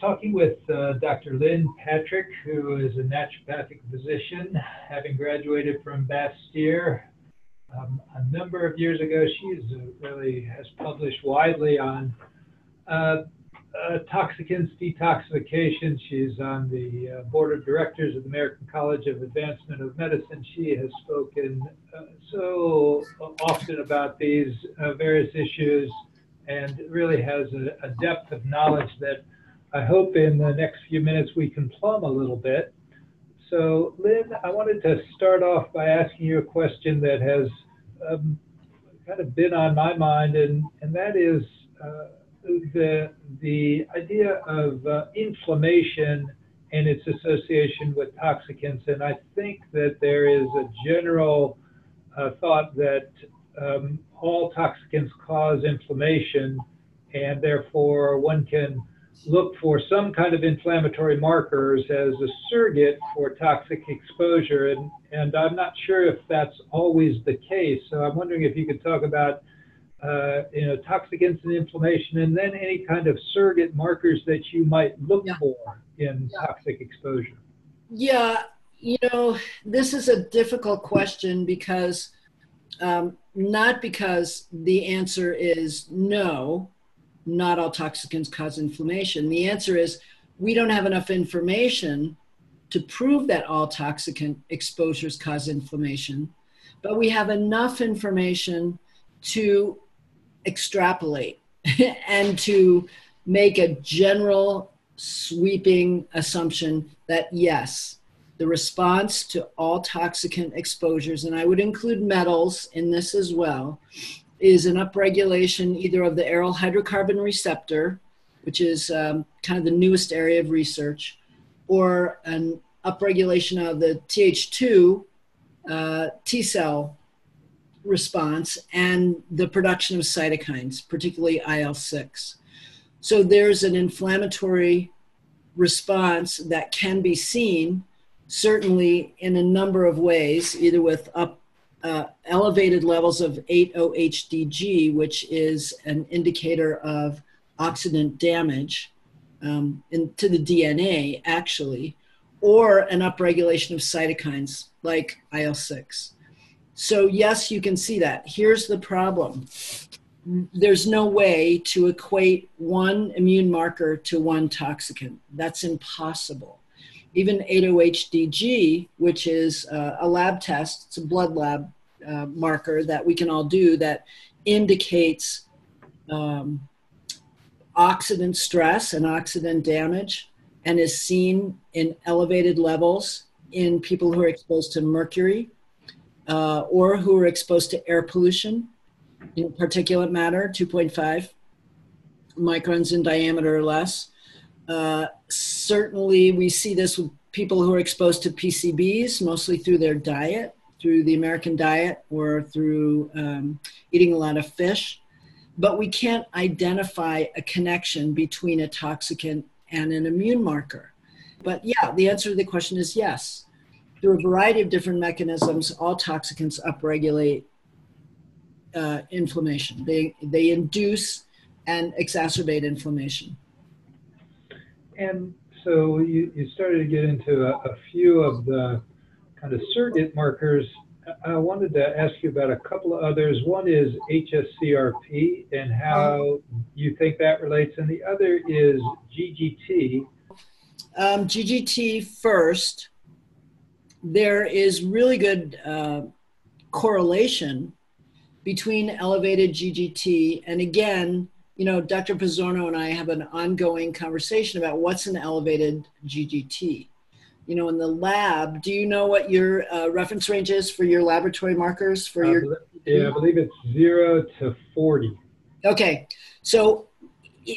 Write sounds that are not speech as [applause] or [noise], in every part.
talking with uh, Dr. Lynn Patrick, who is a naturopathic physician, having graduated from Bastyr um, a number of years ago. She uh, really has published widely on uh, uh, toxicants detoxification. She's on the uh, board of directors of the American College of Advancement of Medicine. She has spoken uh, so often about these uh, various issues and really has a, a, depth of knowledge that I hope in the next few minutes we can plumb a little bit. So, Lynn, I wanted to start off by asking you a question that has um, kind of been on my mind, and, and that is uh, the, the idea of uh, inflammation and its association with toxicants. And I think that there is a general uh, thought that um, all toxicants cause inflammation, and therefore one can look for some kind of inflammatory markers as a surrogate for toxic exposure. And, and I'm not sure if that's always the case. So I'm wondering if you could talk about uh, you know, toxicants and inflammation, and then any kind of surrogate markers that you might look yeah. for in yeah. toxic exposure. Yeah, you know, this is a difficult question because um, not because the answer is no, not all toxicants cause inflammation. The answer is we don't have enough information to prove that all toxicant exposures cause inflammation, but we have enough information to extrapolate [laughs] and to make a general sweeping assumption that yes, the response to all toxicant exposures, and I would include metals in this as well, is an upregulation either of the aryl hydrocarbon receptor, which is um, kind of the newest area of research, or an upregulation of the Th2 uh, T cell response and the production of cytokines, particularly IL 6. So there's an inflammatory response that can be seen certainly in a number of ways, either with up uh, elevated levels of 8-OHDG, which is an indicator of oxidant damage um, in, to the DNA, actually, or an upregulation of cytokines like IL 6. So, yes, you can see that. Here's the problem there's no way to equate one immune marker to one toxicant. That's impossible. Even 8-OHDG, which is uh, a lab test, it's a blood lab uh, marker that we can all do that indicates um, oxidant stress and oxidant damage and is seen in elevated levels in people who are exposed to mercury uh, or who are exposed to air pollution, particulate matter, 2.5 microns in diameter or less. Uh, certainly, we see this with people who are exposed to PCBs, mostly through their diet, through the American diet, or through um, eating a lot of fish. But we can't identify a connection between a toxicant and an immune marker. But yeah, the answer to the question is yes through a variety of different mechanisms, all toxicants upregulate uh, inflammation. They, they induce and exacerbate inflammation. And so you, you started to get into a, a few of the kind of surrogate markers. I wanted to ask you about a couple of others. One is HSCRP and how you think that relates, and the other is GGT. Um, GGT first there is really good uh, correlation between elevated GGT and again, you know, Dr. Pizzorno and I have an ongoing conversation about what's an elevated GGT. You know, in the lab, do you know what your uh, reference range is for your laboratory markers for your? yeah, I believe it's zero to 40. Okay, so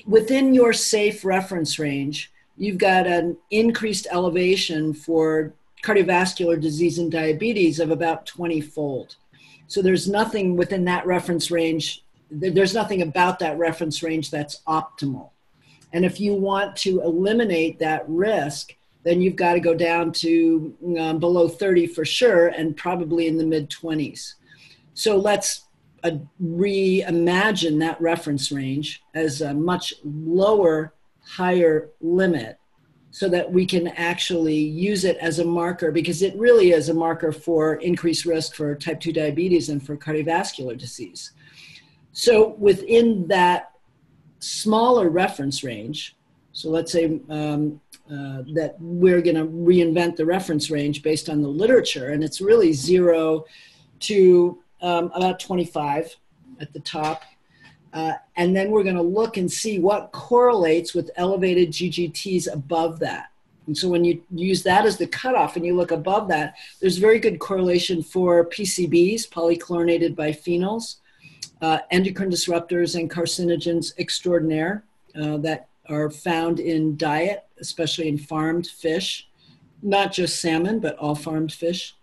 within your safe reference range, you've got an increased elevation for cardiovascular disease and diabetes of about 20 fold. So there's nothing within that reference range, there's nothing about that reference range that's optimal. And if you want to eliminate that risk, then you've got to go down to um, below 30 for sure and probably in the mid 20s. So let's uh, reimagine that reference range as a much lower higher limit so that we can actually use it as a marker because it really is a marker for increased risk for type 2 diabetes and for cardiovascular disease. So within that smaller reference range, so let's say um, uh, that we're going to reinvent the reference range based on the literature, and it's really zero to um, about 25 at the top. Uh, and then we're going to look and see what correlates with elevated GGTs above that. And so when you use that as the cutoff and you look above that, there's very good correlation for PCBs, polychlorinated biphenyls, uh, endocrine disruptors, and carcinogens extraordinaire uh, that are found in diet, especially in farmed fish, not just salmon, but all farmed fish.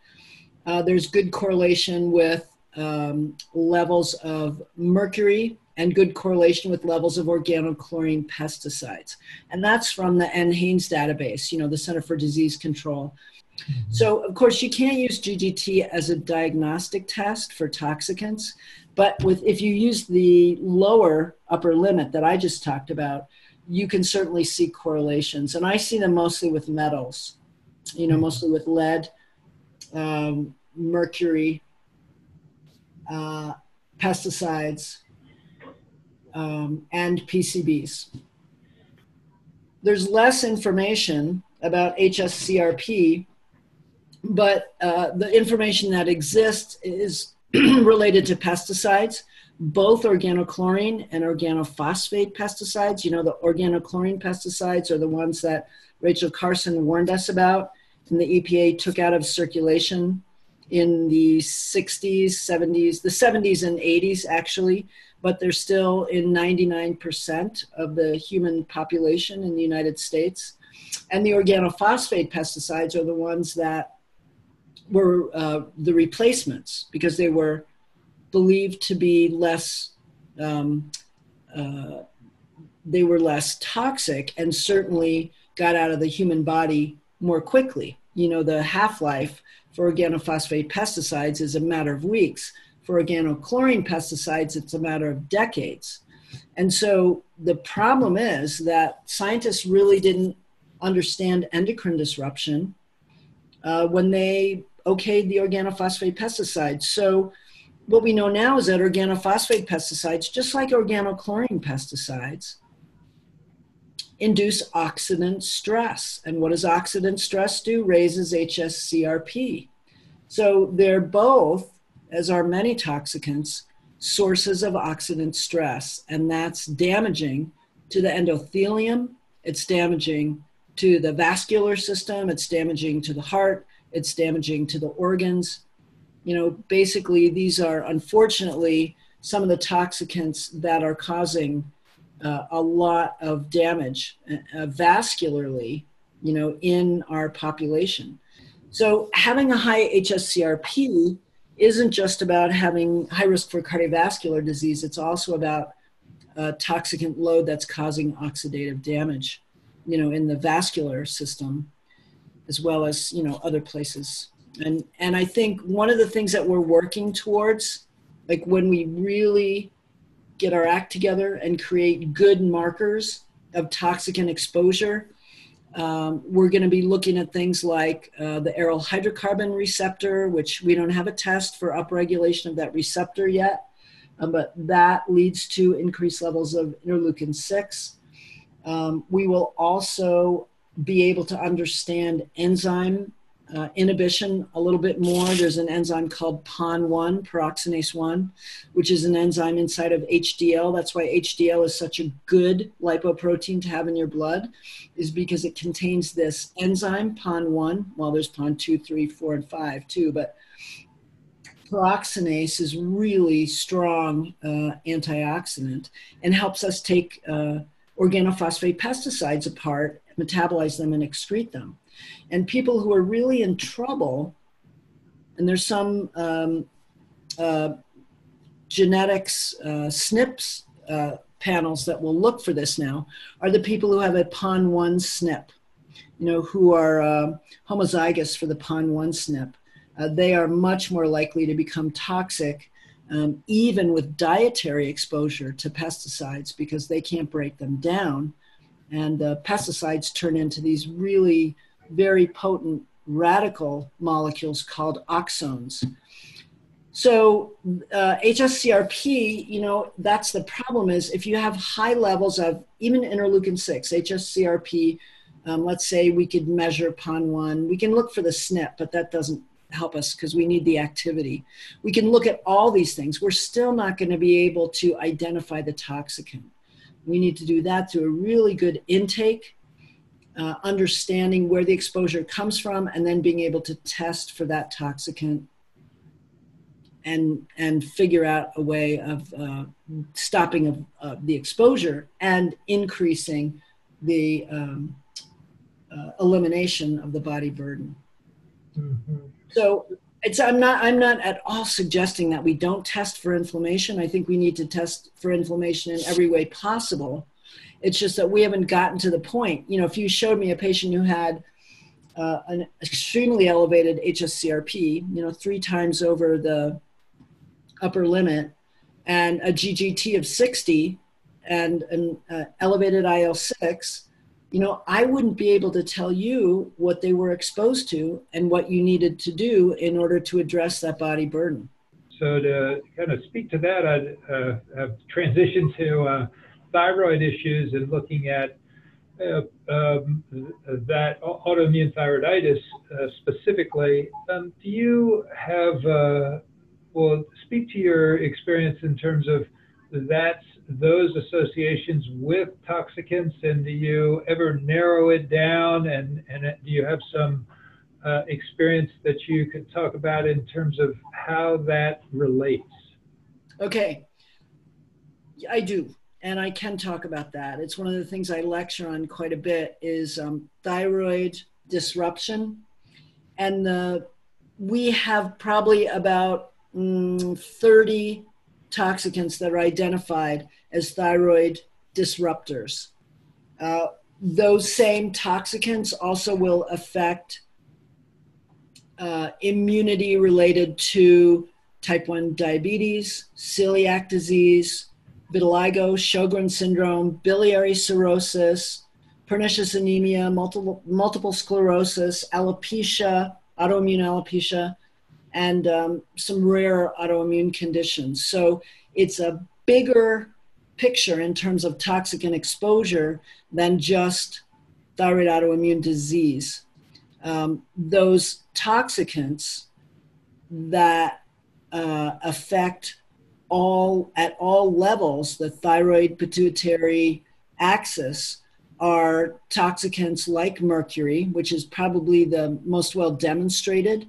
Uh, there's good correlation with um, levels of mercury and good correlation with levels of organochlorine pesticides. And that's from the NHANES database, you know, the Center for Disease Control. Mm-hmm. So, of course, you can't use GGT as a diagnostic test for toxicants, but with if you use the lower upper limit that I just talked about, you can certainly see correlations. And I see them mostly with metals, you know, mm-hmm. mostly with lead, um, mercury, uh, pesticides, um, and PCBs. There's less information about HSCRP, but uh, the information that exists is [clears throat] related to pesticides, both organochlorine and organophosphate pesticides. You know, the organochlorine pesticides are the ones that Rachel Carson warned us about, and the EPA took out of circulation in the 60s, 70s, the 70s and 80s actually, but they're still in 99% of the human population in the United States. And the organophosphate pesticides are the ones that were uh, the replacements because they were believed to be less um, uh, they were less toxic and certainly got out of the human body more quickly. You know the half-life for organophosphate pesticides is a matter of weeks. For organochlorine pesticides it's a matter of decades. And so the problem is that scientists really didn't understand endocrine disruption uh, when they okayed the organophosphate pesticides so what we know now is that organophosphate pesticides, just like organochlorine pesticides, induce oxidant stress. And what does oxidant stress do? Raises HSCRP. So they're both, as are many toxicants, sources of oxidant stress. And that's damaging to the endothelium, it's damaging to the vascular system, it's damaging to the heart, it's damaging to the organs, you know, basically these are unfortunately some of the toxicants that are causing uh, a lot of damage uh, vascularly, you know, in our population. So having a high HSCRP isn't just about having high risk for cardiovascular disease. It's also about a toxicant load that's causing oxidative damage, you know, in the vascular system, as well as you know other places and and i think one of the things that we're working towards like when we really get our act together and create good markers of toxicant exposure um, we're going to be looking at things like uh, the aryl hydrocarbon receptor which we don't have a test for upregulation of that receptor yet um, but that leads to increased levels of interleukin 6 um, we will also be able to understand enzyme uh, inhibition a little bit more. There's an enzyme called PON1, paraoxonase 1, which is an enzyme inside of HDL. That's why HDL is such a good lipoprotein to have in your blood, is because it contains this enzyme, PON1. Well, there's PON2, 3, 4, and 5 too, but paraoxonase is really strong uh, antioxidant and helps us take uh, organophosphate pesticides apart, metabolize them, and excrete them. And people who are really in trouble, and there's some um, uh, genetics uh, SNPs uh, panels that will look for this now, are the people who have a PON1 SNP, you know, who are uh, homozygous for the PON1 SNP. Uh, they are much more likely to become toxic um, even with dietary exposure to pesticides because they can't break them down And the pesticides turn into these really very potent radical molecules called oxones. So uh, HSCRP, you know, that's the problem is if you have high levels of even interleukin 6, HSCRP, um, let's say we could measure PON1, we can look for the SNP, but that doesn't help us because we need the activity. We can look at all these things. We're still not going to be able to identify the toxicant. We need to do that through a really good intake, uh, understanding where the exposure comes from, and then being able to test for that toxicant and and figure out a way of uh, stopping of uh, the exposure and increasing the um, uh, elimination of the body burden. Mm-hmm. So it's I'm not I'm not at all suggesting that we don't test for inflammation. I think we need to test for inflammation in every way possible. It's just that we haven't gotten to the point. You know, if you showed me a patient who had uh, an extremely elevated HSCRP, you know, three times over the upper limit and a GGT of 60 and an uh, elevated IL 6, you know, I wouldn't be able to tell you what they were exposed to and what you needed to do in order to address that body burden. So, to kind of speak to that, I'd uh, have transitioned to uh, thyroid issues and looking at uh, um, that autoimmune thyroiditis uh, specifically. Um, do you have uh, well, speak to your experience in terms of that those associations with toxicants, and do you ever narrow it down? And, and do you have some uh, experience that you could talk about in terms of how that relates? Okay, I do, and I can talk about that. It's one of the things I lecture on quite a bit is um, thyroid disruption, and we have probably about mm, 30 toxicants that are identified as thyroid disruptors. Uh, those same toxicants also will affect uh, immunity related to type 1 diabetes, celiac disease, vitiligo, Sjogren syndrome, biliary cirrhosis, pernicious anemia, multiple, multiple sclerosis, alopecia, autoimmune alopecia, and um, some rare autoimmune conditions. So it's a bigger picture in terms of toxicant exposure than just thyroid autoimmune disease. Um, those toxicants that uh, affect all at all levels the thyroid pituitary axis are toxicants like mercury, which is probably the most well demonstrated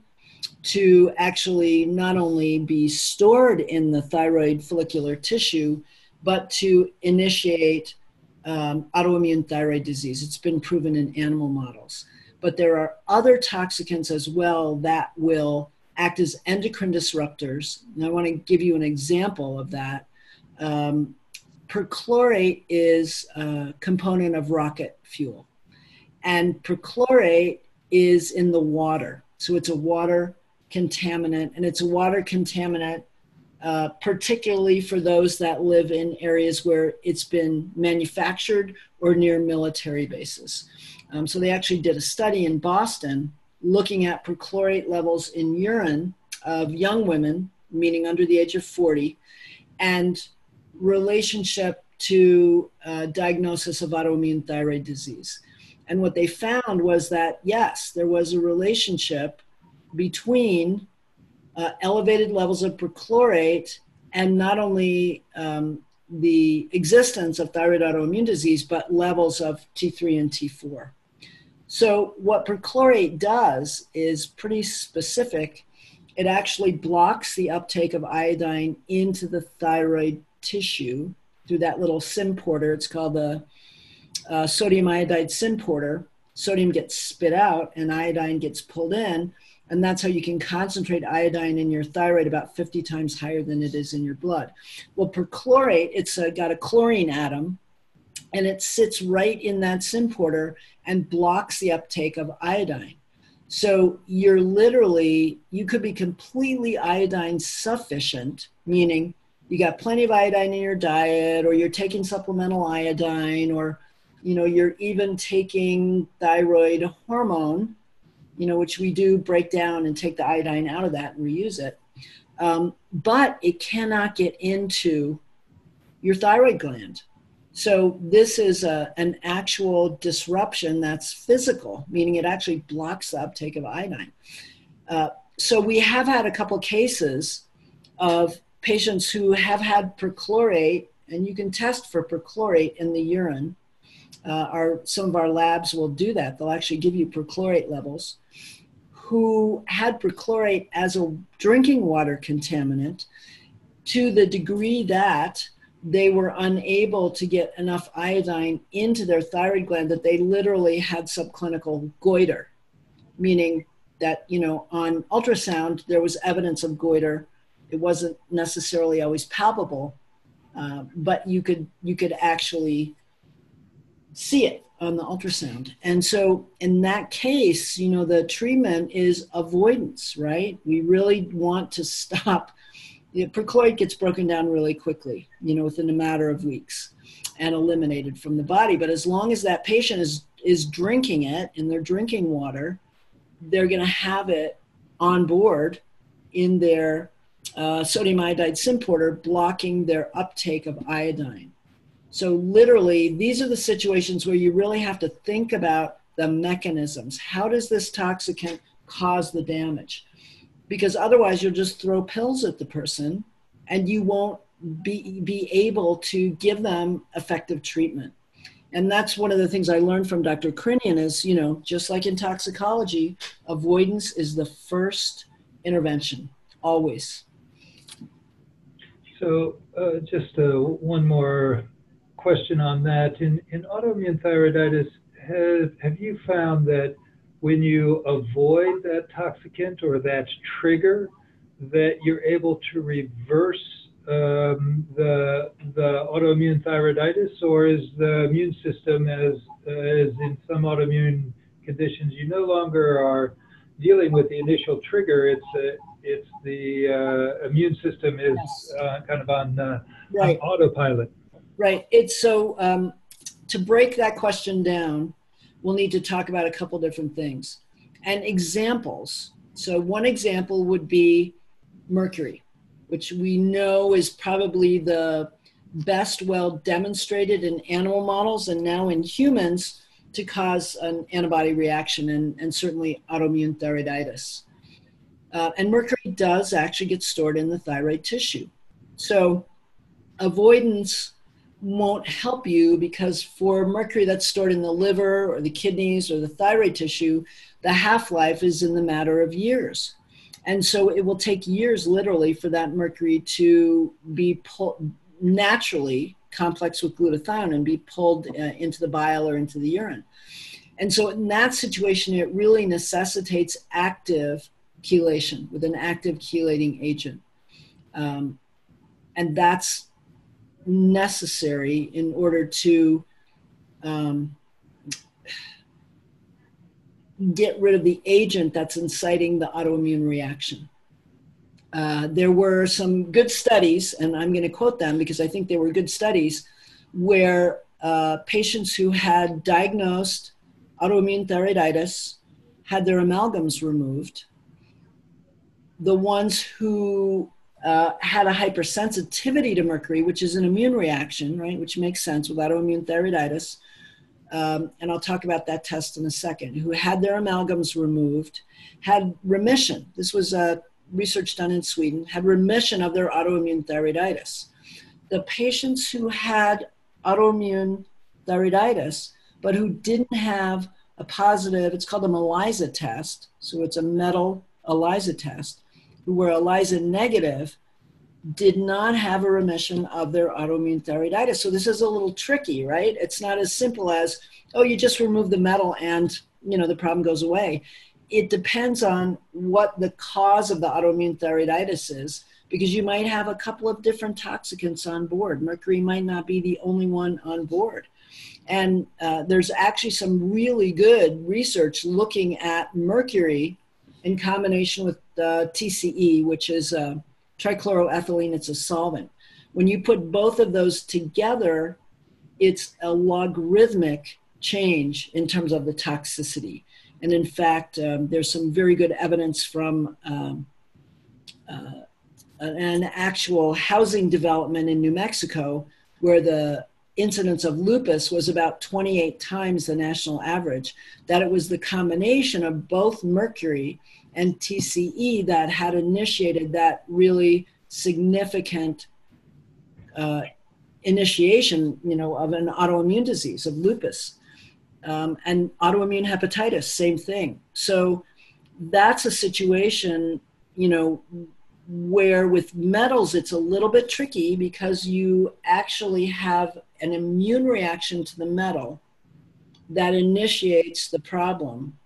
to actually not only be stored in the thyroid follicular tissue, but to initiate um, autoimmune thyroid disease. It's been proven in animal models. But there are other toxicants as well that will act as endocrine disruptors. And I want to give you an example of that. Um, perchlorate is a component of rocket fuel, and perchlorate is in the water. So it's a water contaminant, and it's a water contaminant, uh, particularly for those that live in areas where it's been manufactured or near military bases. Um, so they actually did a study in Boston looking at perchlorate levels in urine of young women, meaning under the age of 40, and relationship to uh, diagnosis of autoimmune thyroid disease. And what they found was that, yes, there was a relationship between uh, elevated levels of perchlorate and not only um, the existence of thyroid autoimmune disease, but levels of T3 and T4. So, what perchlorate does is pretty specific. It actually blocks the uptake of iodine into the thyroid tissue through that little symporter. It's called the uh, sodium iodide symporter. Sodium gets spit out and iodine gets pulled in and that's how you can concentrate iodine in your thyroid about 50 times higher than it is in your blood. Well, perchlorate, it's uh, got a chlorine atom, and it sits right in that symporter and blocks the uptake of iodine. So you're literally, you could be completely iodine sufficient, meaning you got plenty of iodine in your diet, or you're taking supplemental iodine, or you know, you're even taking thyroid hormone, you know, which we do break down and take the iodine out of that and reuse it. Um, but it cannot get into your thyroid gland. So this is a, an actual disruption that's physical, meaning it actually blocks the uptake of iodine. Uh, so we have had a couple cases of patients who have had perchlorate, and you can test for perchlorate in the urine. Uh, our some of our labs will do that. They'll actually give you perchlorate levels. Who had perchlorate as a drinking water contaminant to the degree that they were unable to get enough iodine into their thyroid gland that they literally had subclinical goiter, meaning that, you know, on ultrasound, there was evidence of goiter. It wasn't necessarily always palpable, uh, but you could, you could actually see it on the ultrasound. And so in that case, you know, the treatment is avoidance, right? We really want to stop the perchlorate gets broken down really quickly, you know, within a matter of weeks and eliminated from the body. But as long as that patient is is drinking it and they're drinking water, they're going to have it on board in their uh, sodium iodide symporter, blocking their uptake of iodine. So literally, these are the situations where you really have to think about the mechanisms. How does this toxicant cause the damage? Because otherwise you'll just throw pills at the person and you won't be, be able to give them effective treatment. And that's one of the things I learned from Dr. Crinnion is, you know, just like in toxicology, avoidance is the first intervention, always. So uh, just uh, one more question on that. In, in autoimmune thyroiditis, have, have you found that when you avoid that toxicant or that trigger, that you're able to reverse um, the the autoimmune thyroiditis, or is the immune system, as as in some autoimmune conditions, you no longer are dealing with the initial trigger. It's a, it's the uh, immune system is yes. uh, kind of on, uh, right. on, autopilot. Right. It's so um, to break that question down we'll need to talk about a couple different things. And examples. So, one example would be mercury, which we know is probably the best well demonstrated in animal models and now in humans to cause an antibody reaction and, and certainly autoimmune thyroiditis. Uh, and mercury does actually get stored in the thyroid tissue. So, avoidance won't help you because for mercury that's stored in the liver or the kidneys or the thyroid tissue, the half life is in the matter of years. And so it will take years literally for that mercury to be pulled naturally complex with glutathione and be pulled uh, into the bile or into the urine. And so in that situation, it really necessitates active chelation with an active chelating agent. Um, and that's necessary in order to um, get rid of the agent that's inciting the autoimmune reaction. Uh, there were some good studies, and I'm going to quote them because I think they were good studies, where uh, patients who had diagnosed autoimmune thyroiditis had their amalgams removed. The ones who uh, had a hypersensitivity to mercury, which is an immune reaction, right, which makes sense with autoimmune thyroiditis. Um, and I'll talk about that test in a second, who had their amalgams removed, had remission. This was uh, research done in Sweden, had remission of their autoimmune thyroiditis. The patients who had autoimmune thyroiditis, but who didn't have a positive, it's called a ELISA test. So it's a metal ELISA test who were ELISA negative did not have a remission of their autoimmune thyroiditis. So this is a little tricky, right? It's not as simple as, oh, you just remove the metal and, you know, the problem goes away. It depends on what the cause of the autoimmune thyroiditis is because you might have a couple of different toxicants on board. Mercury might not be the only one on board. And uh, there's actually some really good research looking at mercury in combination with uh, TCE, which is uh, trichloroethylene, it's a solvent. When you put both of those together, it's a logarithmic change in terms of the toxicity. And in fact, um, there's some very good evidence from um, uh, an actual housing development in New Mexico where the incidence of lupus was about 28 times the national average, that it was the combination of both mercury and TCE that had initiated that really significant uh, initiation, you know, of an autoimmune disease of lupus. Um, and autoimmune hepatitis, same thing. So that's a situation, you know, where with metals it's a little bit tricky because you actually have an immune reaction to the metal that initiates the problem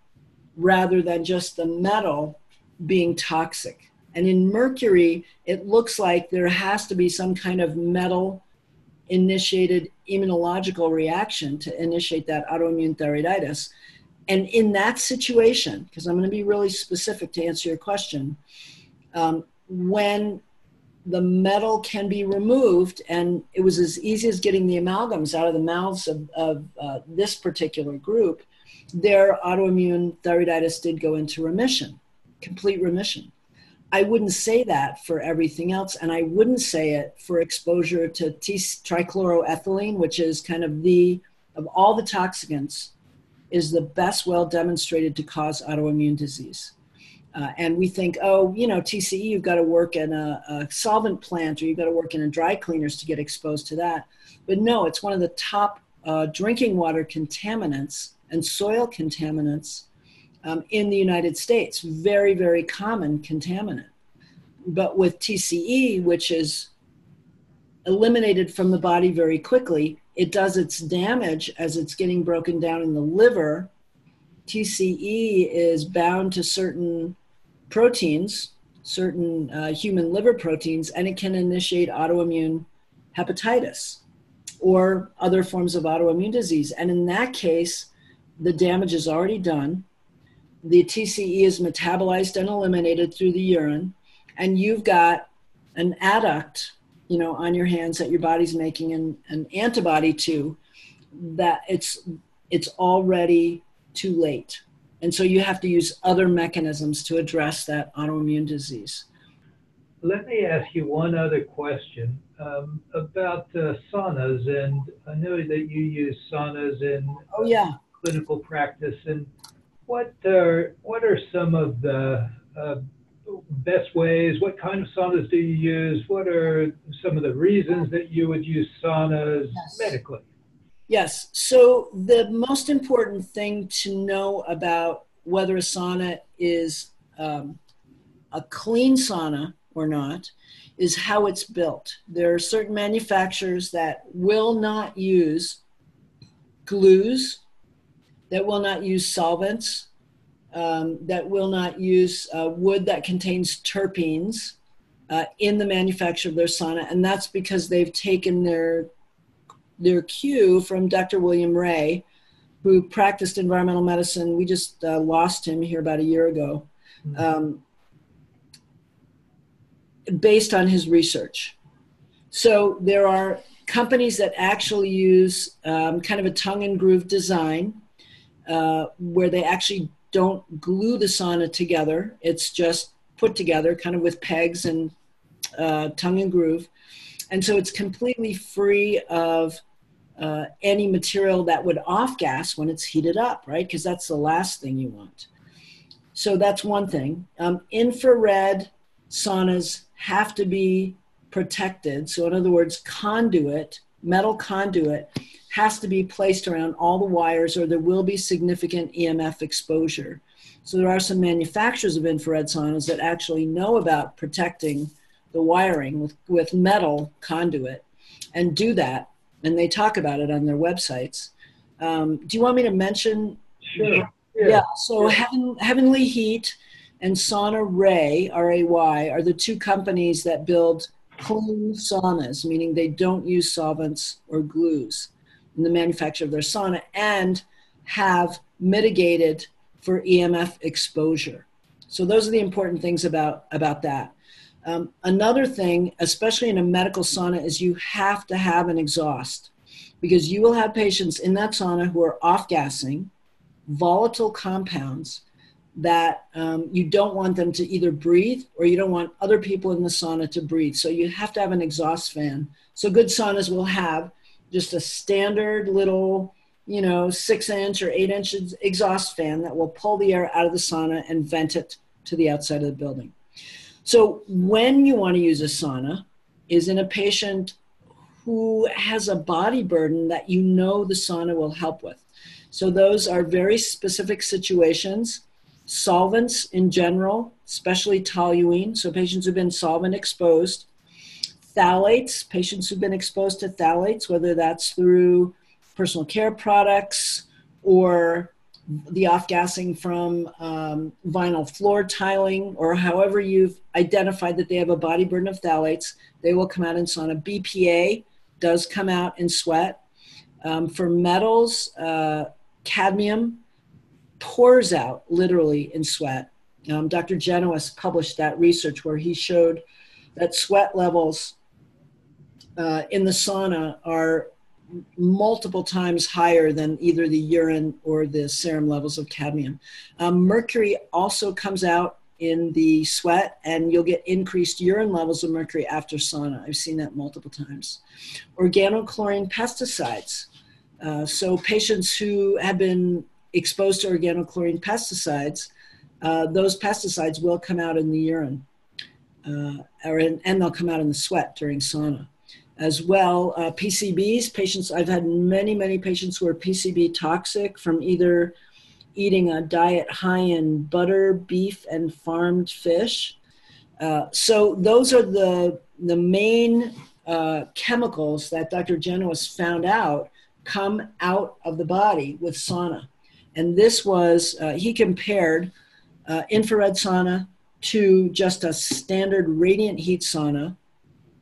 rather than just the metal being toxic. And in mercury, it looks like there has to be some kind of metal initiated immunological reaction to initiate that autoimmune thyroiditis. And in that situation, because I'm going to be really specific to answer your question, um, when the metal can be removed, and it was as easy as getting the amalgams out of the mouths of, of uh, this particular group, their autoimmune thyroiditis did go into remission, complete remission. I wouldn't say that for everything else, and I wouldn't say it for exposure to T- trichloroethylene, which is kind of the, of all the toxicants, is the best well demonstrated to cause autoimmune disease. Uh, and we think, oh, you know, TCE, you've got to work in a, a, solvent plant or you've got to work in a dry cleaners to get exposed to that. But no, it's one of the top uh, drinking water contaminants and soil contaminants um, in the United States. Very, very common contaminant. But with TCE, which is eliminated from the body very quickly, it does its damage as it's getting broken down in the liver. TCE is bound to certain proteins, certain uh, human liver proteins, and it can initiate autoimmune hepatitis or other forms of autoimmune disease. And in that case, the damage is already done. The TCE is metabolized and eliminated through the urine, and you've got an adduct, you know, on your hands that your body's making an, an antibody to. That it's it's already too late. And so you have to use other mechanisms to address that autoimmune disease. Let me ask you one other question um, about uh, saunas. And I know that you use saunas in oh, yeah. clinical practice. And what are, what are some of the uh, best ways? What kind of saunas do you use? What are some of the reasons that you would use saunas yes. medically? Yes. So the most important thing to know about whether a sauna is um, a clean sauna or not is how it's built. There are certain manufacturers that will not use glues, that will not use solvents, um, that will not use uh, wood that contains terpenes uh, in the manufacture of their sauna, and that's because they've taken their their cue from Dr. William Rea, who practiced environmental medicine. We just uh, lost him here about a year ago, mm-hmm. um, based on his research. So there are companies that actually use um, kind of a tongue and groove design uh, where they actually don't glue the sauna together. It's just put together kind of with pegs and uh, tongue and groove. And so it's completely free of uh, any material that would off gas when it's heated up, right? Because that's the last thing you want. So that's one thing. Um, infrared saunas have to be protected. So, in other words, conduit, metal conduit, has to be placed around all the wires or there will be significant EMF exposure. So, there are some manufacturers of infrared saunas that actually know about protecting the wiring with, with metal conduit and do that and they talk about it on their websites. Um, do you want me to mention? Sure. Yeah. yeah. So Heaven, Heavenly Heat and Sauna Ray R A Y are the two companies that build clean saunas, meaning they don't use solvents or glues in the manufacture of their sauna, and have mitigated for EMF exposure. So those are the important things about about that. Um, another thing, especially in a medical sauna, is you have to have an exhaust. because you will have patients in that sauna who are off gassing, volatile compounds that um, you don't want them to either breathe or you don't want other people in the sauna to breathe. So you have to have an exhaust fan. So good saunas will have just a standard little, you know, six inch or eight inch exhaust fan that will pull the air out of the sauna and vent it to the outside of the building. So when you want to use a sauna is in a patient who has a body burden that you know the sauna will help with. So those are very specific situations solvents in general, especially toluene, so patients who've been solvent exposed, phthalates, patients who've been exposed to phthalates, whether that's through personal care products or the off gassing from um, vinyl floor tiling, or however you've identified that they have a body burden of phthalates, they will come out in sauna. BPA does come out in sweat. Um, for metals, uh, cadmium pours out literally in sweat. Um, Dr. Genuis published that research where he showed that sweat levels uh, in the sauna are multiple times higher than either the urine or the serum levels of cadmium. Um, mercury also comes out in the sweat, and you'll get increased urine levels of mercury after sauna. I've seen that multiple times. Organochlorine pesticides. Uh, so, patients who have been exposed to organochlorine pesticides, uh, those pesticides will come out in the urine, uh, or in, and they'll come out in the sweat during sauna. As well, uh, PCBs, patients, I've had many, many patients who are PCB toxic from either eating a diet high in butter, beef, and farmed fish. Uh, so those are the, the main uh, chemicals that Dr. Genuis found out come out of the body with sauna. And this was, uh, he compared uh, infrared sauna to just a standard radiant heat sauna.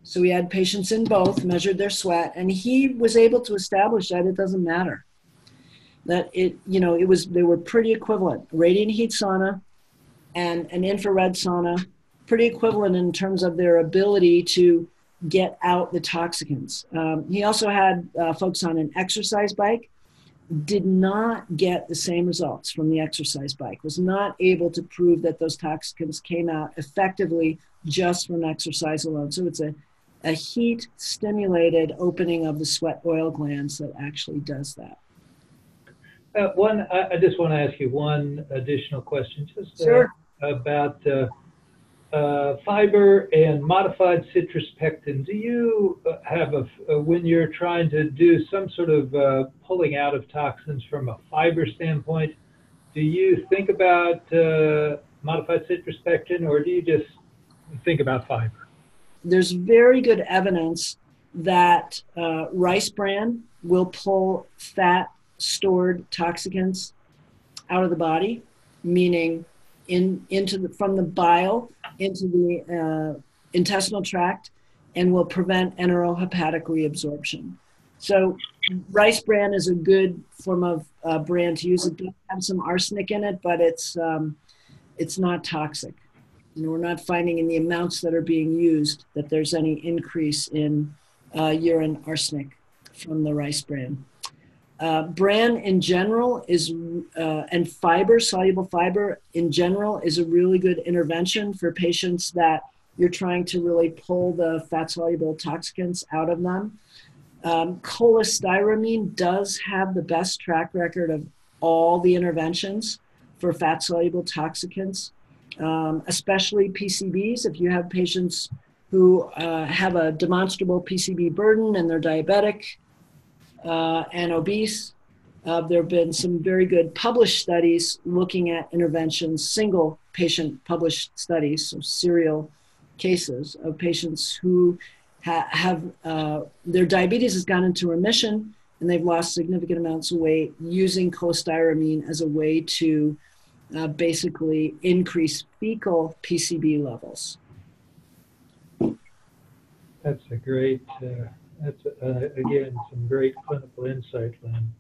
So we had patients in both, measured their sweat, and he was able to establish that it doesn't matter. That it, you know, it was, they were pretty equivalent. Radiant heat sauna and an infrared sauna, pretty equivalent in terms of their ability to get out the toxicants. Um, he also had uh, folks on an exercise bike did not get the same results from the exercise bike, was not able to prove that those toxicants came out effectively just from exercise alone. So it's a, a heat stimulated opening of the sweat oil glands that actually does that. Uh, one, I, I, just want to ask you one additional question, just uh, sure. about uh, uh, fiber and modified citrus pectin, do you uh, have a, uh, when you're trying to do some sort of uh, pulling out of toxins from a fiber standpoint, do you think about uh, modified citrus pectin or do you just think about fiber? There's very good evidence that uh, rice bran will pull fat stored toxicants out of the body, meaning in, into the, from the bile into the uh, intestinal tract and will prevent enterohepatic reabsorption. So rice bran is a good form of uh, bran to use. It does have some arsenic in it, but it's um, it's not toxic. Know, we're not finding in the amounts that are being used that there's any increase in uh, urine arsenic from the rice bran. Uh, bran in general is, uh, and fiber, soluble fiber in general, is a really good intervention for patients that you're trying to really pull the fat soluble toxicants out of them. Um, cholestyramine does have the best track record of all the interventions for fat soluble toxicants, um, especially PCBs. If you have patients who uh, have a demonstrable PCB burden and they're diabetic, uh, and obese. Uh, there have been some very good published studies looking at interventions, single patient published studies, so serial cases of patients who ha- have uh, their diabetes has gone into remission and they've lost significant amounts of weight using cholestyramine as a way to uh, basically increase fecal PCB levels. That's a great uh, that's, uh, again, some great clinical insight, Lynn.